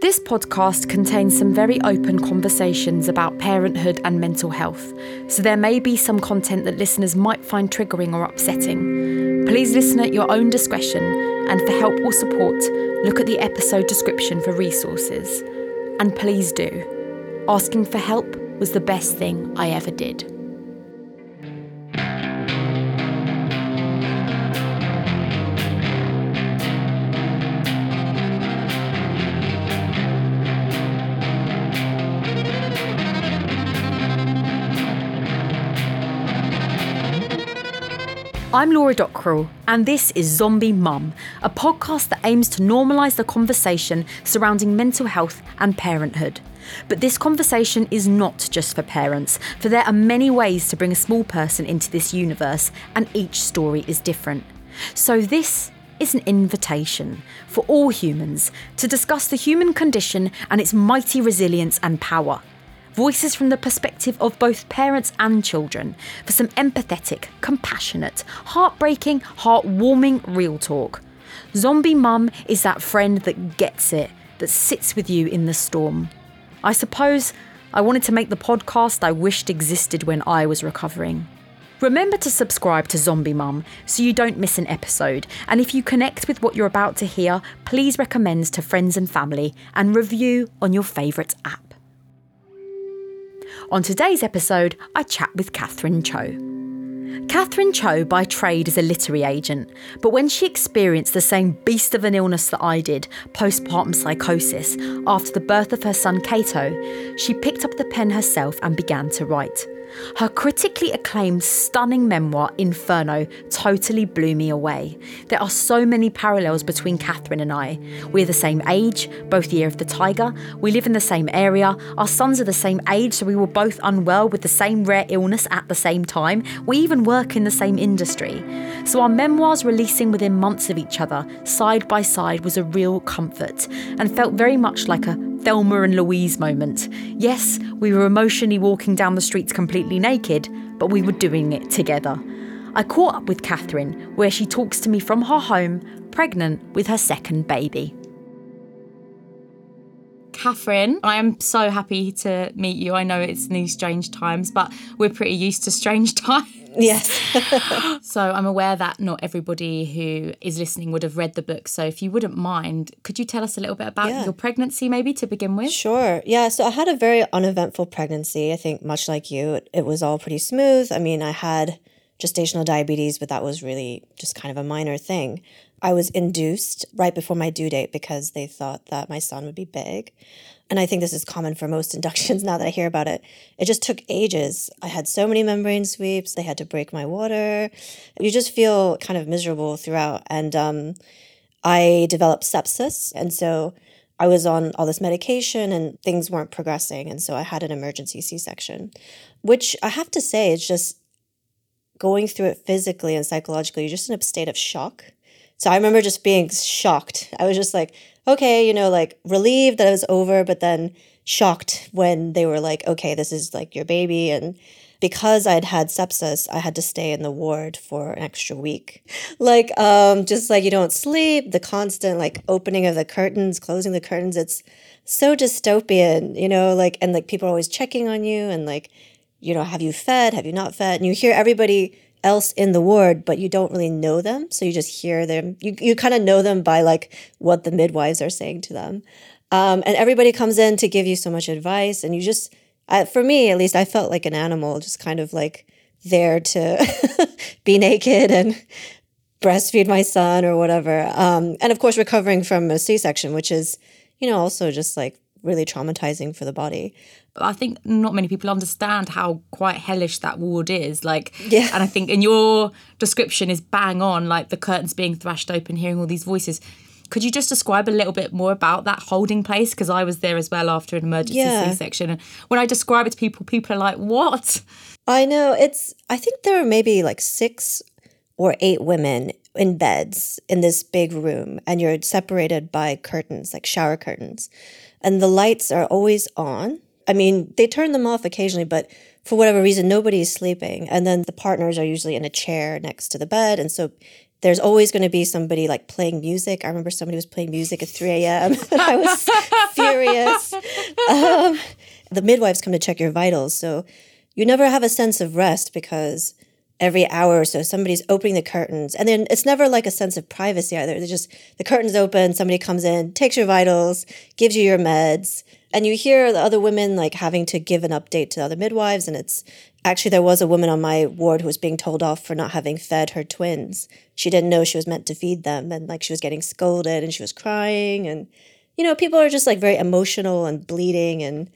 This podcast contains some very open conversations about parenthood and mental health, so there may be some content that listeners might find triggering or upsetting. Please listen at your own discretion, and for help or support, look at the episode description for resources. And please do. Asking for help was the best thing I ever did. I'm Laura Dockrill, and this is Zombie Mum, a podcast that aims to normalise the conversation surrounding mental health and parenthood. But this conversation is not just for parents, for there are many ways to bring a small person into this universe, and each story is different. So, this is an invitation for all humans to discuss the human condition and its mighty resilience and power voices from the perspective of both parents and children for some empathetic, compassionate, heartbreaking, heartwarming real talk. Zombie Mum is that friend that gets it, that sits with you in the storm. I suppose I wanted to make the podcast I wished existed when I was recovering. Remember to subscribe to Zombie Mum so you don't miss an episode. And if you connect with what you're about to hear, please recommend to friends and family and review on your favourite app. On today's episode, I chat with Catherine Cho. Catherine Cho by trade is a literary agent, but when she experienced the same beast of an illness that I did, postpartum psychosis, after the birth of her son Cato, she picked up the pen herself and began to write. Her critically acclaimed, stunning memoir, Inferno, totally blew me away. There are so many parallels between Catherine and I. We're the same age, both year of the tiger, we live in the same area, our sons are the same age, so we were both unwell with the same rare illness at the same time. We even work in the same industry. So our memoirs releasing within months of each other, side by side, was a real comfort and felt very much like a Thelma and Louise moment. Yes, we were emotionally walking down the streets completely naked, but we were doing it together. I caught up with Catherine, where she talks to me from her home, pregnant with her second baby. Catherine, I am so happy to meet you. I know it's in these strange times, but we're pretty used to strange times. Yes. so I'm aware that not everybody who is listening would have read the book. So if you wouldn't mind, could you tell us a little bit about yeah. your pregnancy, maybe to begin with? Sure. Yeah. So I had a very uneventful pregnancy. I think, much like you, it, it was all pretty smooth. I mean, I had gestational diabetes, but that was really just kind of a minor thing. I was induced right before my due date because they thought that my son would be big. And I think this is common for most inductions now that I hear about it. It just took ages. I had so many membrane sweeps. They had to break my water. You just feel kind of miserable throughout. And um, I developed sepsis. And so I was on all this medication and things weren't progressing. And so I had an emergency C section, which I have to say is just going through it physically and psychologically. You're just in a state of shock. So I remember just being shocked. I was just like, okay, you know, like relieved that it was over, but then shocked when they were like, okay, this is like your baby. And because I'd had sepsis, I had to stay in the ward for an extra week. Like, um, just like you don't sleep, the constant like opening of the curtains, closing the curtains, it's so dystopian, you know, like, and like people are always checking on you and like, you know, have you fed? Have you not fed? And you hear everybody else in the ward, but you don't really know them. So you just hear them. You, you kind of know them by like what the midwives are saying to them. Um, and everybody comes in to give you so much advice. And you just, I, for me at least, I felt like an animal, just kind of like there to be naked and breastfeed my son or whatever. Um, and of course, recovering from a C section, which is, you know, also just like really traumatizing for the body. But I think not many people understand how quite hellish that ward is. Like, yeah. And I think in your description is bang on, like the curtains being thrashed open, hearing all these voices. Could you just describe a little bit more about that holding place? Because I was there as well after an emergency yeah. C-section. And when I describe it to people, people are like, "What?" I know it's. I think there are maybe like six or eight women in beds in this big room, and you're separated by curtains, like shower curtains, and the lights are always on I mean, they turn them off occasionally, but for whatever reason, nobody's sleeping. And then the partners are usually in a chair next to the bed. And so there's always going to be somebody like playing music. I remember somebody was playing music at 3 a.m. and I was furious. Um, the midwives come to check your vitals. So you never have a sense of rest because every hour or so somebody's opening the curtains. And then it's never like a sense of privacy either. They're just the curtains open, somebody comes in, takes your vitals, gives you your meds. And you hear the other women like having to give an update to the other midwives. And it's actually, there was a woman on my ward who was being told off for not having fed her twins. She didn't know she was meant to feed them. And like she was getting scolded and she was crying. And, you know, people are just like very emotional and bleeding. And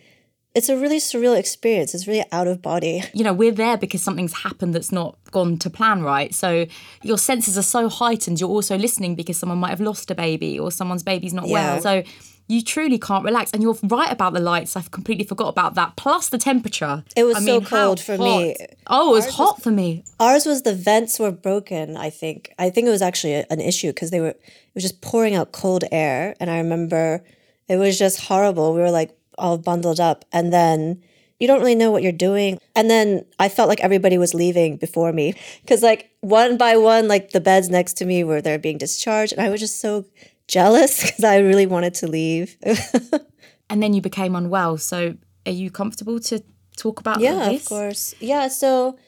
it's a really surreal experience. It's really out of body. You know, we're there because something's happened that's not gone to plan, right? So your senses are so heightened. You're also listening because someone might have lost a baby or someone's baby's not Yeah. well. So you truly can't relax. And you're right about the lights. I've completely forgot about that. Plus the temperature. It was I so mean, cold for me. Oh, it was Ours hot for me. Ours was the vents were broken, I think. I think it was actually an issue because they were, it was just pouring out cold air. And I remember it was just horrible. We were like all bundled up. And then you don't really know what you're doing. And then I felt like everybody was leaving before me because, like, one by one, like the beds next to me were they're being discharged. And I was just so jealous because I really wanted to leave. And then you became unwell. So are you comfortable to talk about Yeah, of course. Yeah, so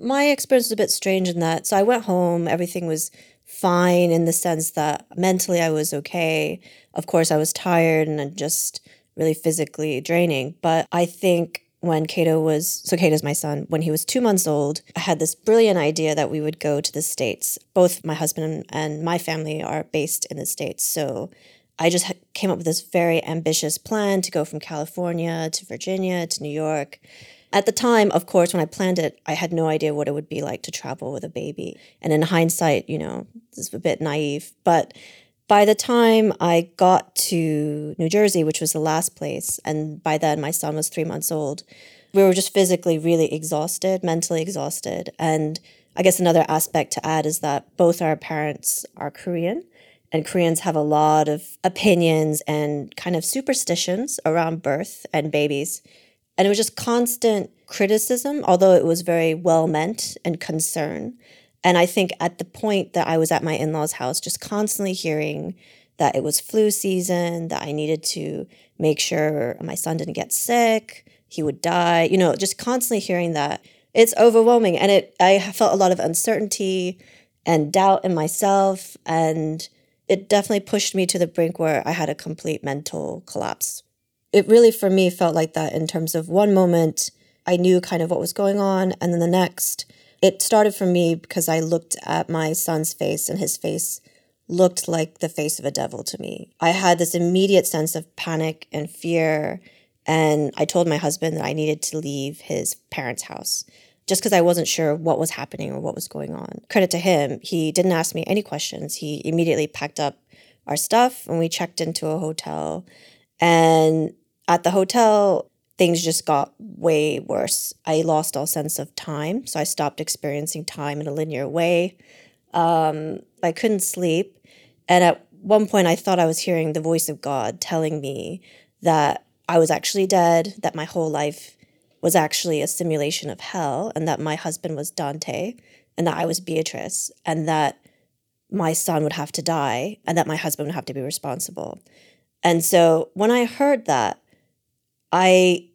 my experience was a bit strange in that. So I went home, everything was fine in the sense that mentally I was okay. Of course, I was tired and just really physically draining. But I think when Cato was, so Cato's my son, when he was two months old, I had this brilliant idea that we would go to the States. Both my husband and my family are based in the States. So I just came up with this very ambitious plan to go from California to Virginia to New York. At the time, of course, when I planned it, I had no idea what it would be like to travel with a baby. And in hindsight, you know, this is a bit naive. But by the time I got to New Jersey, which was the last place, and by then my son was three months old, we were just physically really exhausted, mentally exhausted. And I guess another aspect to add is that both our parents are Korean and Koreans have a lot of opinions and kind of superstitions around birth and babies. And it was just constant criticism, although it was very well meant and concern. And I think at the point that I was at my in law's house, just constantly hearing that it was flu season, that I needed to make sure my son didn't get sick, he would die, you know, just constantly hearing that. It's overwhelming. And it I felt a lot of uncertainty and doubt in myself. And it definitely pushed me to the brink where I had a complete mental collapse. It really, for me, felt like that in terms of one moment, I knew kind of what was going on. And then the next, it started for me because I looked at my son's face and his face looked like the face of a devil to me. I had this immediate sense of panic and fear. And I told my husband that I needed to leave his parents' house just because I wasn't sure what was happening or what was going on. Credit to him, he didn't ask me any questions. He immediately packed up our stuff and we checked into a hotel. And at the hotel, things just got way worse. I lost all sense of time. So I stopped experiencing time in a linear way. Um, I couldn't sleep. And at one point, I thought I was hearing the voice of God telling me that I was actually dead, that my whole life was actually a simulation of hell, and that my husband was Dante, and that I was Beatrice, and that my son would have to die, and that my husband would have to be responsible. And so when I heard that, I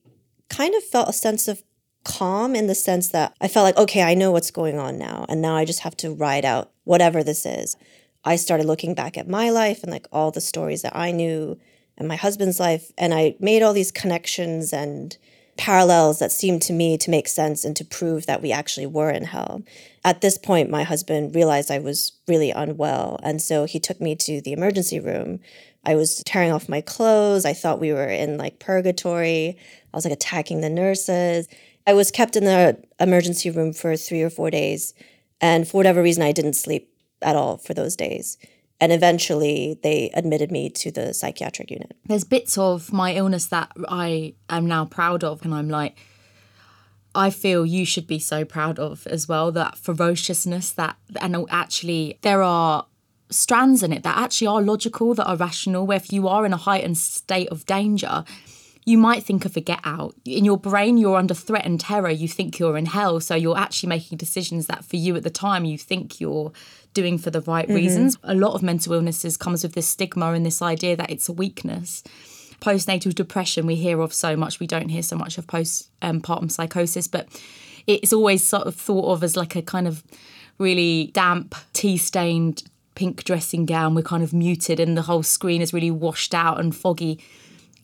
kind of felt a sense of calm in the sense that I felt like, okay, I know what's going on now. And now I just have to ride out whatever this is. I started looking back at my life and like all the stories that I knew and my husband's life. And I made all these connections and parallels that seemed to me to make sense and to prove that we actually were in hell. At this point, my husband realized I was really unwell. And so he took me to the emergency room. I was tearing off my clothes. I thought we were in like purgatory. I was like attacking the nurses. I was kept in the emergency room for three or four days. And for whatever reason, I didn't sleep at all for those days. And eventually, they admitted me to the psychiatric unit. There's bits of my illness that I am now proud of, and I'm like, I feel you should be so proud of as well. That ferociousness, that and oh, actually there are strands in it that actually are logical, that are rational. Where if you are in a heightened state of danger, you might think of a get out. In your brain, you're under threat and terror. You think you're in hell. So you're actually making decisions that for you at the time, you think you're doing for the right mm-hmm. reasons. A lot of mental illnesses comes with this stigma and this idea that it's a weakness. Postnatal depression, we hear of so much. We don't hear so much of postpartum um, psychosis, but it's always sort of thought of as like a kind of really damp, tea stained pink dressing gown. We're kind of muted and the whole screen is really washed out and foggy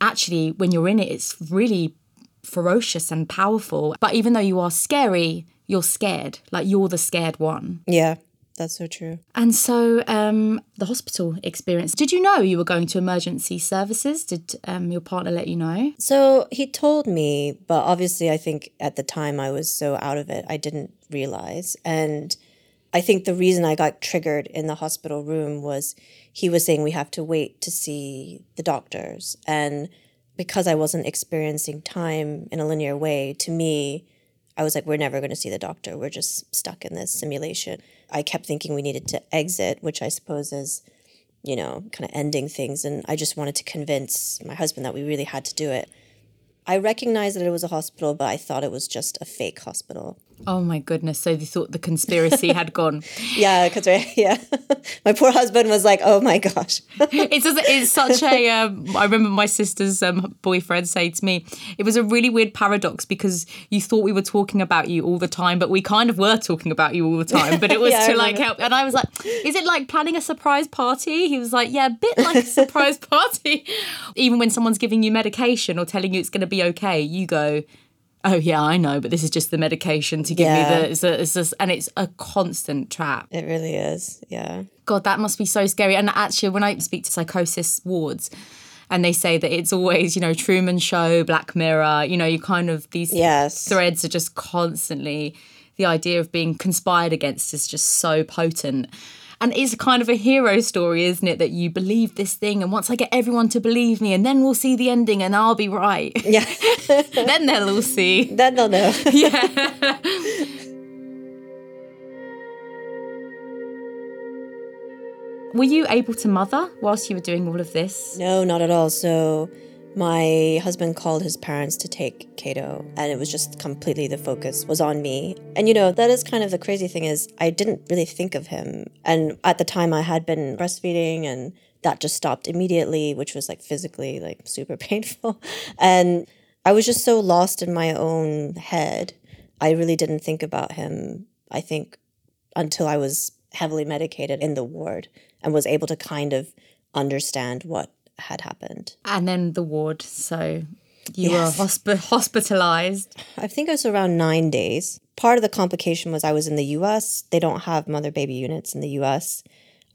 actually, when you're in it, it's really ferocious and powerful. But even though you are scary, you're scared. Like you're the scared one. Yeah. That's so true. And so, um, the hospital experience. Did you know you were going to emergency services? Did um, your partner let you know? So he told me, but obviously, I think at the time I was so out of it, I didn't realize. And I think the reason I got triggered in the hospital room was he was saying we have to wait to see the doctors. And because I wasn't experiencing time in a linear way, to me, I was like, we're never going to see the doctor. We're just stuck in this simulation. I kept thinking we needed to exit, which I suppose is, you know, kind of ending things. And I just wanted to convince my husband that we really had to do it. I recognized that it was a hospital, but I thought it was just a fake hospital. Oh my goodness! So they thought the conspiracy had gone. yeah, because yeah, my poor husband was like, "Oh my gosh!" it's it's such a. Um, I remember my sister's um, boyfriend saying to me, "It was a really weird paradox because you thought we were talking about you all the time, but we kind of were talking about you all the time, but it was yeah, to like help." And I was like, "Is it like planning a surprise party?" He was like, "Yeah, a bit like a surprise party." Even when someone's giving you medication or telling you it's going to be okay, you go oh yeah, I know, but this is just the medication to give yeah. me the, it's a, it's a, and it's a constant trap. It really is. Yeah. God, that must be so scary. And actually, when I speak to psychosis wards, and they say that it's always, you know, Truman Show, Black Mirror, you know, you kind of these yes. threads are just constantly the idea of being conspired against is just so potent. And it's kind of a hero story, isn't it? That you believe this thing, and once I get everyone to believe me, and then we'll see the ending, and I'll be right. Yeah. then they'll all see. Then they'll know. yeah. Were you able to mother whilst you were doing all of this? No, not at all. So my husband called his parents to take Cato and it was just completely the focus was on me. And you know, that is kind of the crazy thing is I didn't really think of him. And at the time I had been breastfeeding and that just stopped immediately, which was like physically like super painful. And I was just so lost in my own head. I really didn't think about him, I think, until I was heavily medicated in the ward and was able to kind of understand what had happened. And then the ward. So you yes. were hosp- hospitalized. I think it was around nine days. Part of the complication was I was in the US. They don't have mother baby units in the US.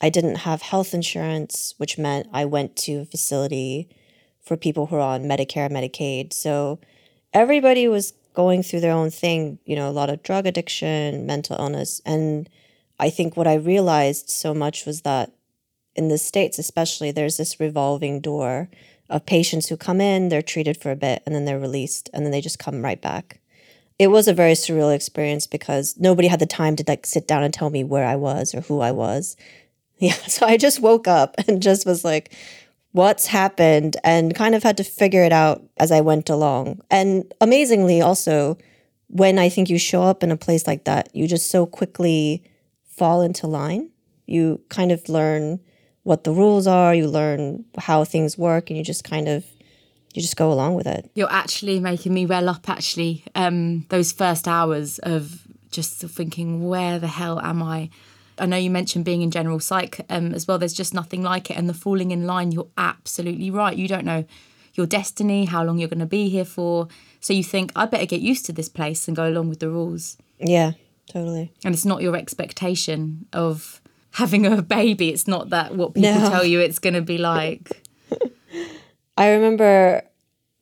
I didn't have health insurance, which meant I went to a facility for people who are on Medicare, Medicaid. So everybody was going through their own thing, you know, a lot of drug addiction, mental illness. And I think what I realized so much was that in the States, especially, there's this revolving door of patients who come in, they're treated for a bit, and then they're released, and then they just come right back. It was a very surreal experience because nobody had the time to like sit down and tell me where I was or who I was. Yeah, so I just woke up and just was like, what's happened and kind of had to figure it out as I went along. And amazingly, also, when I think you show up in a place like that, you just so quickly fall into line. You kind of learn what the rules are, you learn how things work, and you just kind of you just go along with it. You're actually making me well up. Actually, um, those first hours of just thinking, where the hell am I? I know you mentioned being in general psych um, as well. There's just nothing like it, and the falling in line. You're absolutely right. You don't know your destiny, how long you're going to be here for. So you think, I better get used to this place and go along with the rules. Yeah, totally. And it's not your expectation of having a baby. It's not that what people no. tell you it's going to be like. I remember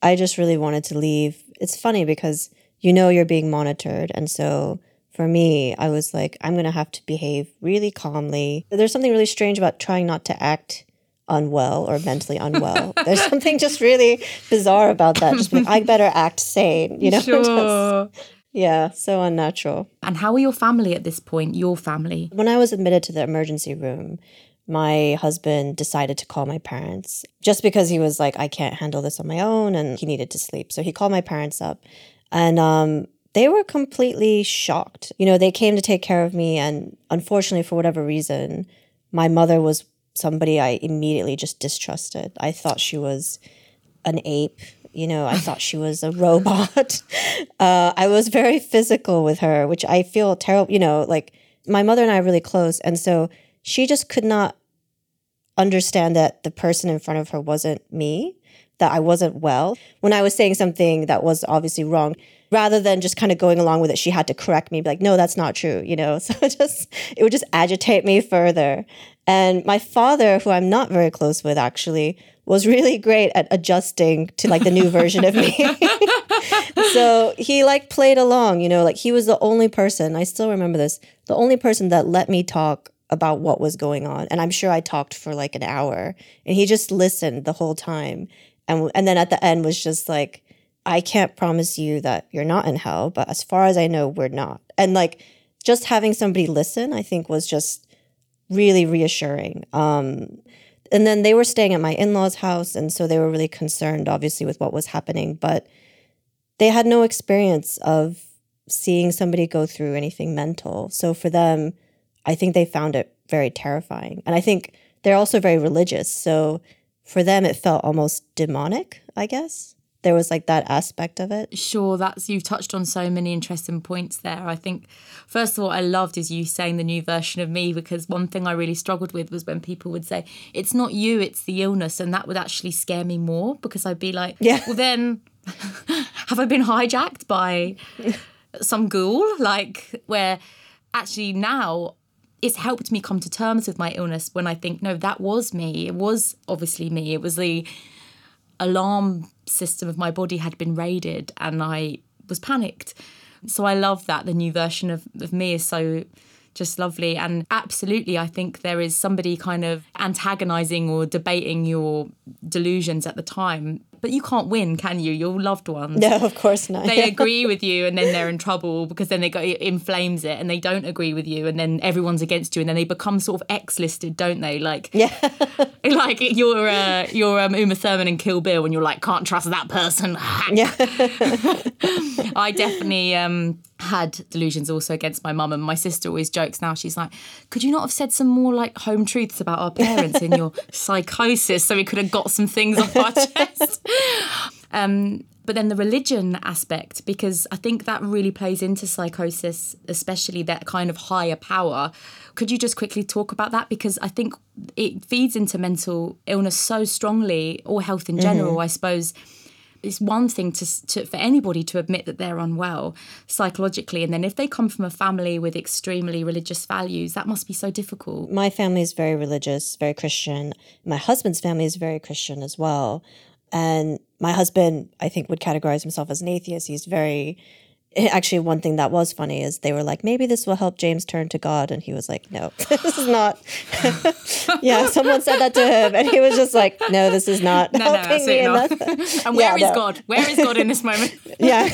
I just really wanted to leave. It's funny because you know you're being monitored. And so for me, I was like, I'm going to have to behave really calmly. There's something really strange about trying not to act unwell or mentally unwell. There's something just really bizarre about that. Just like, I better act sane, you know? Sure. just, yeah, so unnatural. And how were your family at this point? Your family? When I was admitted to the emergency room, my husband decided to call my parents just because he was like, I can't handle this on my own and he needed to sleep. So he called my parents up and um, they were completely shocked. You know, they came to take care of me. And unfortunately, for whatever reason, my mother was somebody I immediately just distrusted. I thought she was an ape. You know, I thought she was a robot. uh, I was very physical with her, which I feel terrible. You know, like my mother and I are really close. And so she just could not understand that the person in front of her wasn't me, that I wasn't well. When I was saying something that was obviously wrong, rather than just kind of going along with it, she had to correct me, be like, no, that's not true, you know? So it just, it would just agitate me further. And my father, who I'm not very close with actually, was really great at adjusting to like the new version of me. so he like played along, you know, like he was the only person, I still remember this, the only person that let me talk about what was going on. And I'm sure I talked for like an hour and he just listened the whole time. And, and then at the end was just like, I can't promise you that you're not in hell, but as far as I know, we're not. And like just having somebody listen, I think was just really reassuring. Um, and then they were staying at my in law's house. And so they were really concerned, obviously, with what was happening. But they had no experience of seeing somebody go through anything mental. So for them, I think they found it very terrifying. And I think they're also very religious. So for them, it felt almost demonic, I guess. There was like that aspect of it. Sure, that's you've touched on so many interesting points there. I think, first of all, I loved is you saying the new version of me because one thing I really struggled with was when people would say, it's not you, it's the illness. And that would actually scare me more because I'd be like, yeah. well, then have I been hijacked by some ghoul? Like, where actually now it's helped me come to terms with my illness when I think, no, that was me. It was obviously me. It was the alarm system of my body had been raided and I was panicked. So I love that the new version of, of me is so just lovely. And absolutely, I think there is somebody kind of antagonizing or debating your delusions at the time. But you can't win, can you? Your loved ones. No, of course not. They agree with you and then they're in trouble because then they go it inflames it and they don't agree with you and then everyone's against you and then they become sort of X listed, don't they? Like Yeah. like you're uh, you're um, Uma Thurman and Kill Bill and you're like, can't trust that person. yeah. I definitely um had delusions also against my mum and my sister always jokes now she's like could you not have said some more like home truths about our parents in your psychosis so we could have got some things off our chest? Um, but then the religion aspect because i think that really plays into psychosis especially that kind of higher power. Could you just quickly talk about that? Because i think it feeds into mental illness so strongly or health in general mm-hmm. i suppose it's one thing to, to, for anybody to admit that they're unwell psychologically and then if they come from a family with extremely religious values that must be so difficult. My family is very religious very christian. My husband's family is very christian as well. And my husband i think would categorize himself as an atheist. He's very actually one thing that was funny is they were like maybe this will help james turn to god and he was like no this is not. Yeah someone said that to him and he was just like no this is not no, helping no, me not. and where yeah, is no. god? Where is god in this moment? Yeah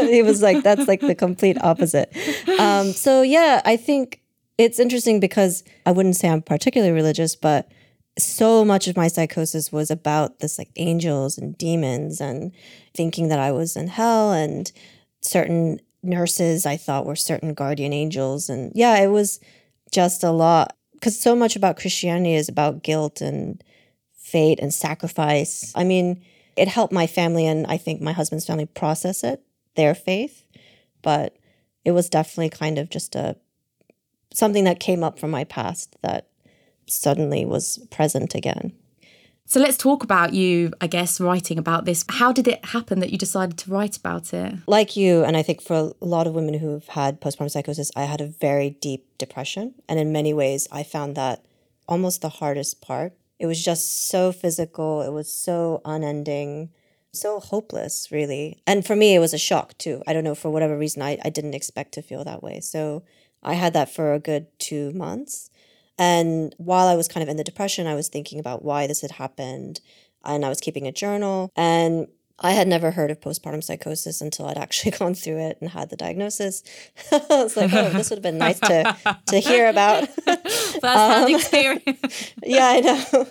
he was like that's like the complete opposite. Um, so yeah i think it's interesting because i wouldn't say i'm particularly religious but so much of my psychosis was about this like angels and demons and thinking that i was in hell and certain nurses I thought were certain guardian angels. And yeah, it was just a lot because so much about Christianity is about guilt and fate and sacrifice. I mean, it helped my family and I think my husband's family process it, their faith, but it was definitely kind of just a something that came up from my past that suddenly was present again. So let's talk about you, I guess, writing about this. How did it happen that you decided to write about it? Like you, and I think for a lot of women who've had postpartum psychosis, I had a very deep depression. And in many ways, I found that almost the hardest part. It was just so physical, it was so unending, so hopeless, really. And for me, it was a shock too. I don't know, for whatever reason, I, I didn't expect to feel that way. So I had that for a good two months. And while I was kind of in the depression, I was thinking about why this had happened. And I was keeping a journal. And I had never heard of postpartum psychosis until I'd actually gone through it and had the diagnosis. I was like, oh, this would have been nice to to hear about. Hand um, experience. yeah, I know.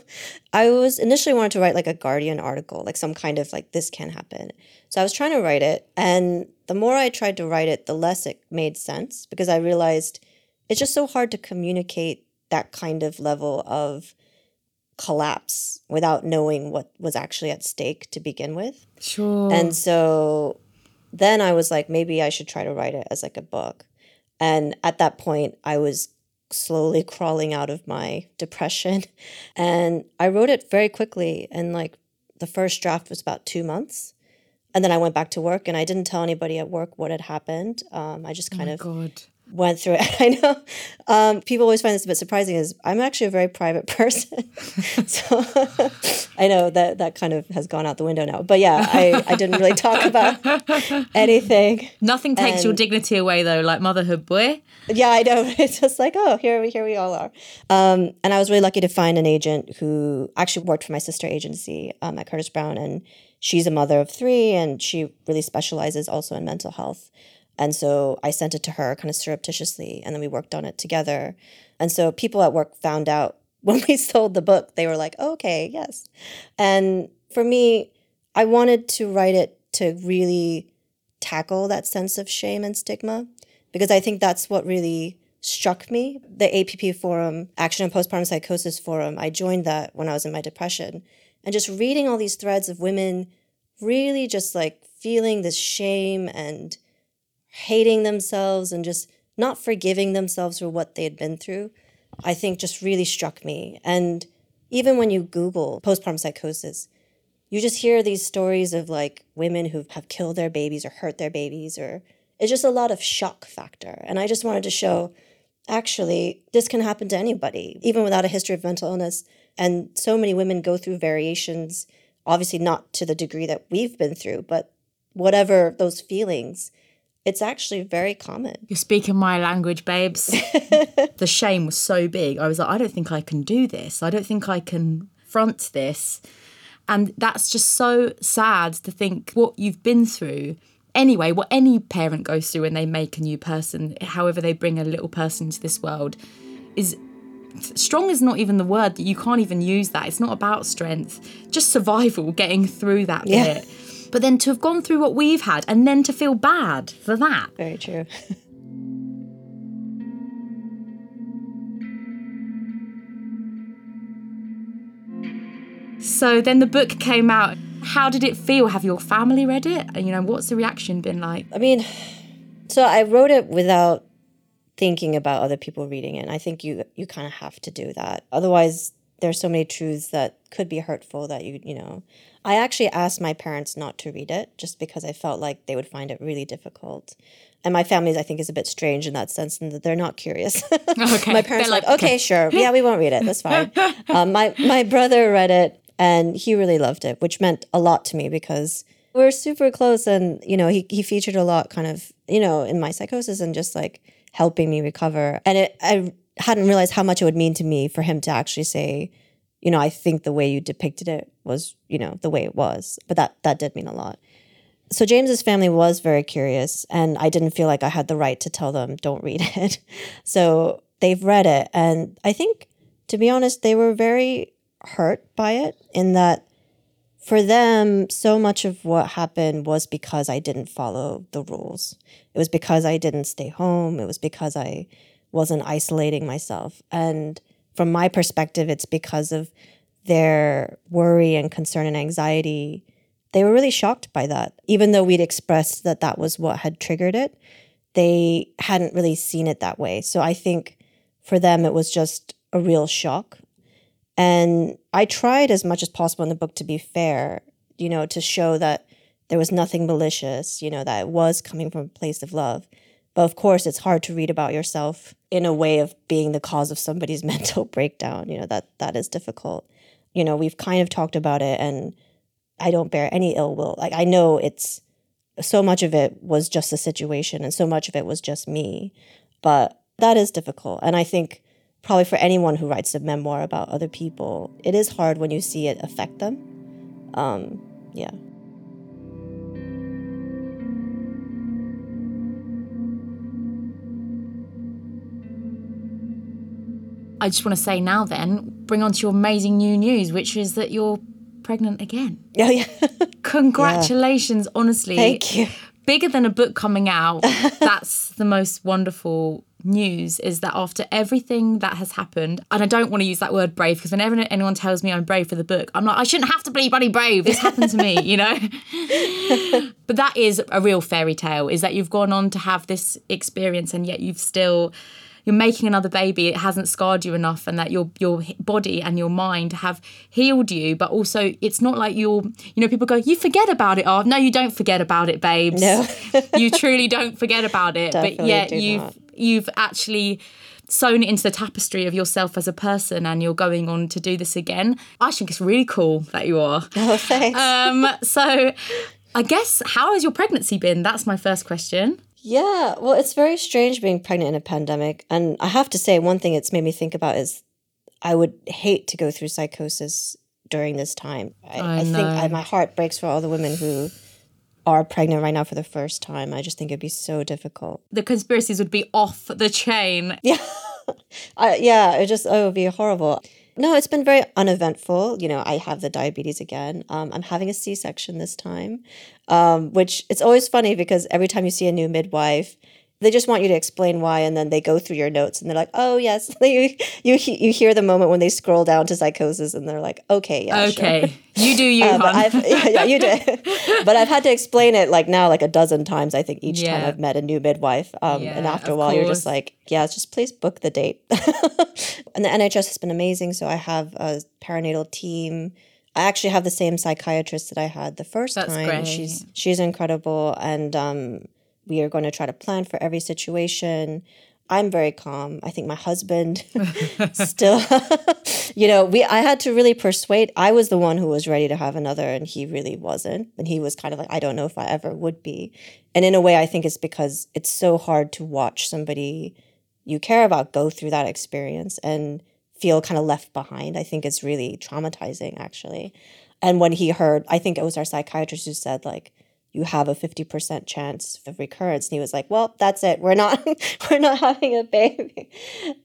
I was initially wanted to write like a Guardian article, like some kind of like this can happen. So I was trying to write it, and the more I tried to write it, the less it made sense because I realized it's just so hard to communicate that kind of level of collapse without knowing what was actually at stake to begin with. Sure. And so then I was like, maybe I should try to write it as like a book. And at that point, I was slowly crawling out of my depression. And I wrote it very quickly. And like the first draft was about two months. And then I went back to work and I didn't tell anybody at work what had happened. Um, I just kind oh of God. Went through it. I know um, people always find this a bit surprising. Is I'm actually a very private person, so I know that that kind of has gone out the window now. But yeah, I, I didn't really talk about anything. Nothing takes your dignity away though, like motherhood, boy. Yeah, I know. It's just like oh, here we here we all are. Um, and I was really lucky to find an agent who actually worked for my sister agency um, at Curtis Brown, and she's a mother of three, and she really specializes also in mental health. And so I sent it to her kind of surreptitiously, and then we worked on it together. And so people at work found out when we sold the book, they were like, oh, okay, yes. And for me, I wanted to write it to really tackle that sense of shame and stigma because I think that's what really struck me. The APP forum, Action on Postpartum Psychosis forum, I joined that when I was in my depression. And just reading all these threads of women really just like feeling this shame and hating themselves and just not forgiving themselves for what they had been through, I think just really struck me. And even when you Google postpartum psychosis, you just hear these stories of like women who have killed their babies or hurt their babies, or it's just a lot of shock factor. And I just wanted to show actually, this can happen to anybody, even without a history of mental illness. And so many women go through variations, obviously not to the degree that we've been through, but whatever those feelings, it's actually very common. You're speaking my language, babes. the shame was so big. I was like, I don't think I can do this. I don't think I can front this. And that's just so sad to think what you've been through. Anyway, what any parent goes through when they make a new person, however they bring a little person into this world, is strong is not even the word that you can't even use that. It's not about strength, just survival, getting through that Yeah. bit. But then to have gone through what we've had and then to feel bad for that. Very true. So then the book came out. How did it feel? Have your family read it? And you know, what's the reaction been like? I mean, so I wrote it without thinking about other people reading it. And I think you you kind of have to do that. Otherwise, there's so many truths that could be hurtful that you you know. I actually asked my parents not to read it just because I felt like they would find it really difficult. And my family, I think, is a bit strange in that sense, in that they're not curious. Okay. my parents are like, okay, sure, yeah, we won't read it. That's fine. um, my my brother read it and he really loved it, which meant a lot to me because we're super close, and you know, he he featured a lot, kind of, you know, in my psychosis and just like helping me recover. And it, I hadn't realized how much it would mean to me for him to actually say, you know, I think the way you depicted it was, you know, the way it was. But that that did mean a lot so James's family was very curious, and I didn't feel like I had the right to tell them don't read it. So they've read it, and I think, to be honest, they were very hurt by it. In that, for them, so much of what happened was because I didn't follow the rules. It was because I didn't stay home. It was because I wasn't isolating myself, and from my perspective, it's because of their worry and concern and anxiety they were really shocked by that. Even though we'd expressed that that was what had triggered it, they hadn't really seen it that way. So I think for them, it was just a real shock. And I tried as much as possible in the book to be fair, you know, to show that there was nothing malicious, you know, that it was coming from a place of love. But of course, it's hard to read about yourself in a way of being the cause of somebody's mental breakdown. You know, that that is difficult. You know, we've kind of talked about it and I don't bear any ill will. Like I know it's so much of it was just the situation and so much of it was just me. But that is difficult. And I think probably for anyone who writes a memoir about other people, it is hard when you see it affect them. Um, yeah. I just want to say now then, bring on to your amazing new news, which is that you're pregnant again. Oh, yeah. Congratulations, honestly. Thank you. Bigger than a book coming out. That's the most wonderful news is that after everything that has happened, and I don't want to use that word brave because whenever anyone tells me I'm brave for the book, I'm like, I shouldn't have to be bloody brave. This happened to me, you know? but that is a real fairy tale, is that you've gone on to have this experience and yet you've still you're making another baby it hasn't scarred you enough and that your your body and your mind have healed you. But also it's not like you're you know people go you forget about it oh no you don't forget about it babes. No. you truly don't forget about it Definitely but yet you've not. you've actually sewn it into the tapestry of yourself as a person and you're going on to do this again. I think it's really cool that you are. Oh, thanks. um so i guess how has your pregnancy been? That's my first question Yeah, well, it's very strange being pregnant in a pandemic. And I have to say, one thing it's made me think about is I would hate to go through psychosis during this time. I, I I, think. I, my heart breaks for all the women who are pregnant right now for the first time. I just think it'd be so difficult. the conspiracies would be off the chain Yeah. I, yeah, it just, oh, it would be horrible. No, it's been very uneventful. You know, I have the diabetes again. Um, I'm having a C section this time, um, which it's always funny because every time you see a new midwife, they just want you to explain why, and then they go through your notes and they're like, "Oh yes," you you you hear the moment when they scroll down to psychosis and they're like, "Okay, yeah, sure." okay you do you Uh, but. I've yeah, yeah, you did. but I've had to explain it like now like a dozen times. I think each time I've met a new midwife. Um, and after a while, you're just like, yeah, just please book the date. and the NHS has been amazing. So I have a perinatal team. I actually have the same psychiatrist that I had the first That's time. great. She's she's incredible, and um, we are going to try to plan for every situation. I'm very calm. I think my husband still you know, we I had to really persuade I was the one who was ready to have another and he really wasn't. And he was kind of like, I don't know if I ever would be. And in a way I think it's because it's so hard to watch somebody you care about go through that experience and feel kind of left behind. I think it's really traumatizing actually. And when he heard, I think it was our psychiatrist who said like you have a 50% chance of recurrence. And he was like well that's it. We're not we're not having a baby.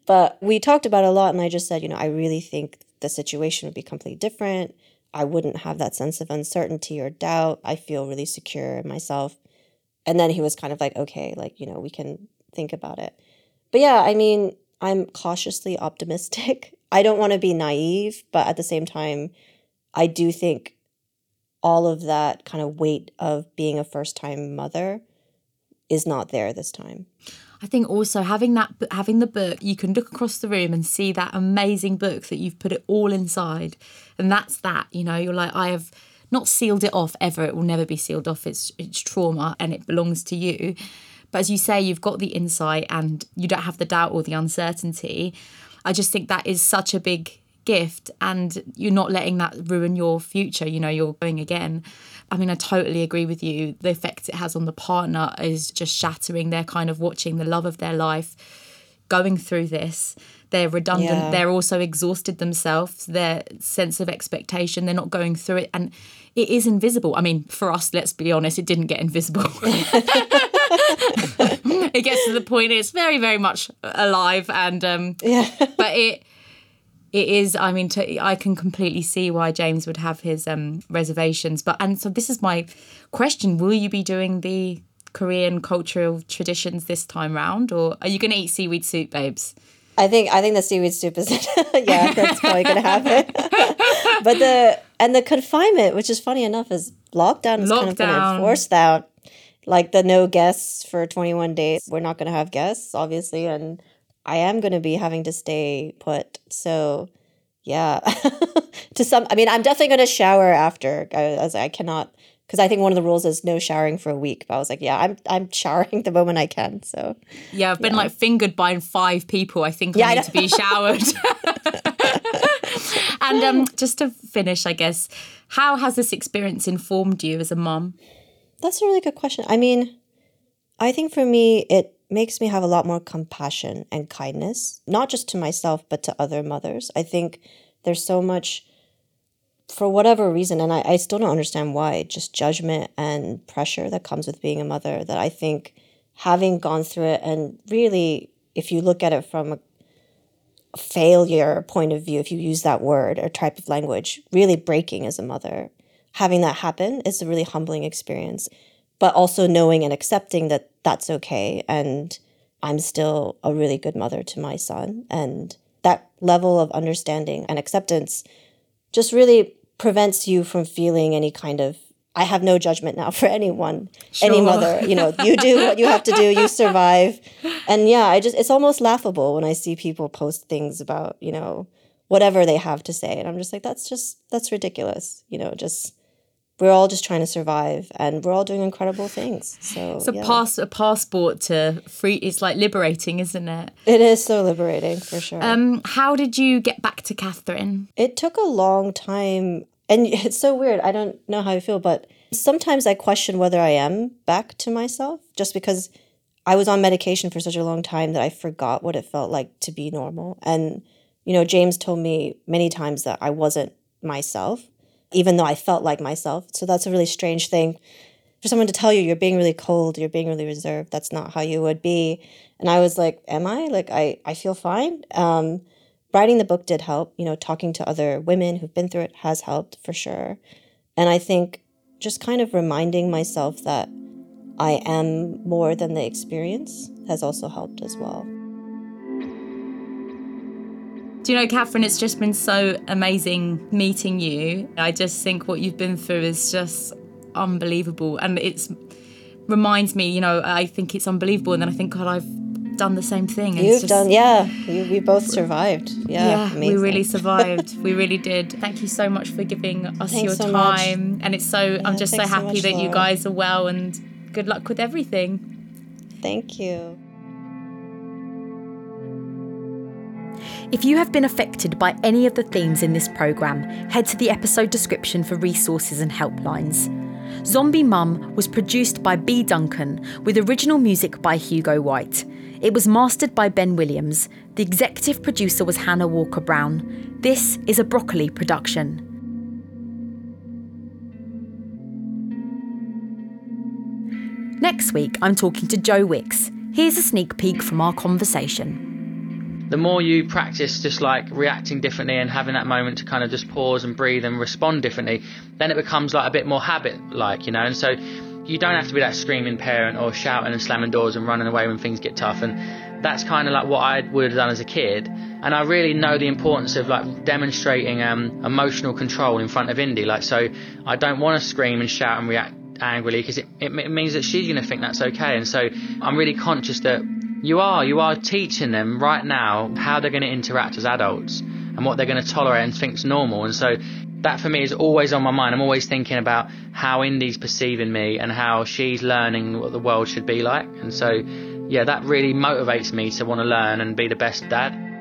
But we talked about it a lot and i just said you know i really think the situation would be completely different. I wouldn't have that sense of uncertainty or doubt. I feel really secure in myself. And then he was kind of like okay like you know we can think about it. But yeah i mean i'm cautiously optimistic. I don't want to be naive but at the same time i do think all of that kind of weight of being a first time mother is not there this time. I think also having that having the book, you can look across the room and see that amazing book that you've put it all inside, and that's that. You know, you're like, I have not sealed it off ever. It will never be sealed off. It's it's trauma and it belongs to you. But as you say, you've got the insight and you don't have the doubt or the uncertainty. I just think that is such a big gift and you're not letting that ruin your future you know you're going again. I mean i totally agree with you. The effect it has on the partner is just shattering. They're kind of watching the love of their life going through this. They're redundant. Yeah. they're also exhausted themselves. Their sense of expectation they're not going through it. And it is invisible. I mean for us let's be honest it didn't get invisible. It gets to the point it's very very much alive and um Yeah. but it it is i mean to, i can completely see why james would have his um reservations but and so this is my question will you be doing the korean cultural traditions this time round or are you going to eat seaweed soup babes I think I think the seaweed soup is yeah, that's probably gonna happen. but the and the confinement, which is funny enough, is lockdown is kind of Lockdown. enforced out. Like the no guests for twenty one days. We're not gonna have guests, obviously, and I am gonna be having to stay put. So yeah. to some I mean I'm definitely gonna shower after I, as I cannot because I think one of the rules is no showering for a week. But I was like, yeah, I'm I'm showering the moment I can. So yeah i've been like fingered by five people i think Yeah, i I need know. to be showered and um just to finish i guess how has this experience informed you as a mom? That's a really good question. I mean, I think for me, it makes me have a lot more compassion and kindness, not just to myself, but to other mothers. I think there's so much, for whatever reason, and I, I still don't understand why, just judgment and pressure that comes with being a mother that I think having gone through it, and really, if you look at it from a, failure point of view, if you use that word or type of language, really breaking as a mother. Having that happen is a really humbling experience, but also knowing and accepting that that's okay. And I'm still a really good mother to my son. And that level of understanding and acceptance just really prevents you from feeling any kind of I have no judgment now for anyone, sure. any mother. You know, you do what you have to do, you survive. And yeah, I just, it's almost laughable when I see people post things about, you know, whatever they have to say. And I'm just like, that's just, that's ridiculous. You know, just, we're all just trying to survive and we're all doing incredible things. So it's a yeah. pass a passport to free it's like liberating, isn't it? It is so liberating for sure. Um how did you get back to Catherine? It took a long time and it's so weird. I don't know how I feel, but sometimes I question whether I am back to myself just because I was on medication for such a long time that I forgot what it felt like to be normal. And you know, James told me many times that I wasn't myself even though I felt like myself. So that's a really strange thing for someone to tell you you're being really cold, you're being really reserved. That's not how you would be. And I was like, am I? Like I I feel fine. Um, writing the book did help. You know, talking to other women who've been through it has helped for sure. And I think just kind of reminding myself that I am more than the experience has also helped as well. Do you know, Catherine, it's just been so amazing meeting you. I just think what you've been through is just unbelievable. And it's reminds me, you know, I think it's unbelievable. And then I think, God, I've done the same thing. You've just, done, yeah. We, we both survived. Yeah, yeah we really survived. we really did. Thank you so much for giving us thanks your so time. Much. And it's so, yeah, I'm just so happy so much, that Laura. you guys are well and good luck with everything. Thank you. If you have been affected by any of the themes in this programme, head to the episode description for resources and helplines. Zombie Mum was produced by Bea Duncan with original music by Hugo White. It was mastered by Ben Williams. The executive producer was Hana Walker-Brown. This is a Broccoli production. Next week, I'm talking to Joe Wicks. Here's a sneak peek from our conversation the more you practice just like reacting differently and having that moment to kind of just pause and breathe and respond differently, then it becomes like a bit more habit like, you know. And so you don't have to be that screaming parent or shouting and slamming doors and running away when things get tough. And that's kind of like what I would have done as a kid. And I really know the importance of like demonstrating um, emotional control in front of Indy. Like, so I don't want to scream and shout and react angrily because it, it means that she's going to think that's okay. And so I'm really conscious that you are. You are teaching them right now how they're going to interact as adults and what they're going to tolerate and think's normal. And so that for me is always on my mind. I'm always thinking about how Indy's perceiving me and how she's learning what the world should be like. And so, yeah, that really motivates me to want to learn and be the best dad.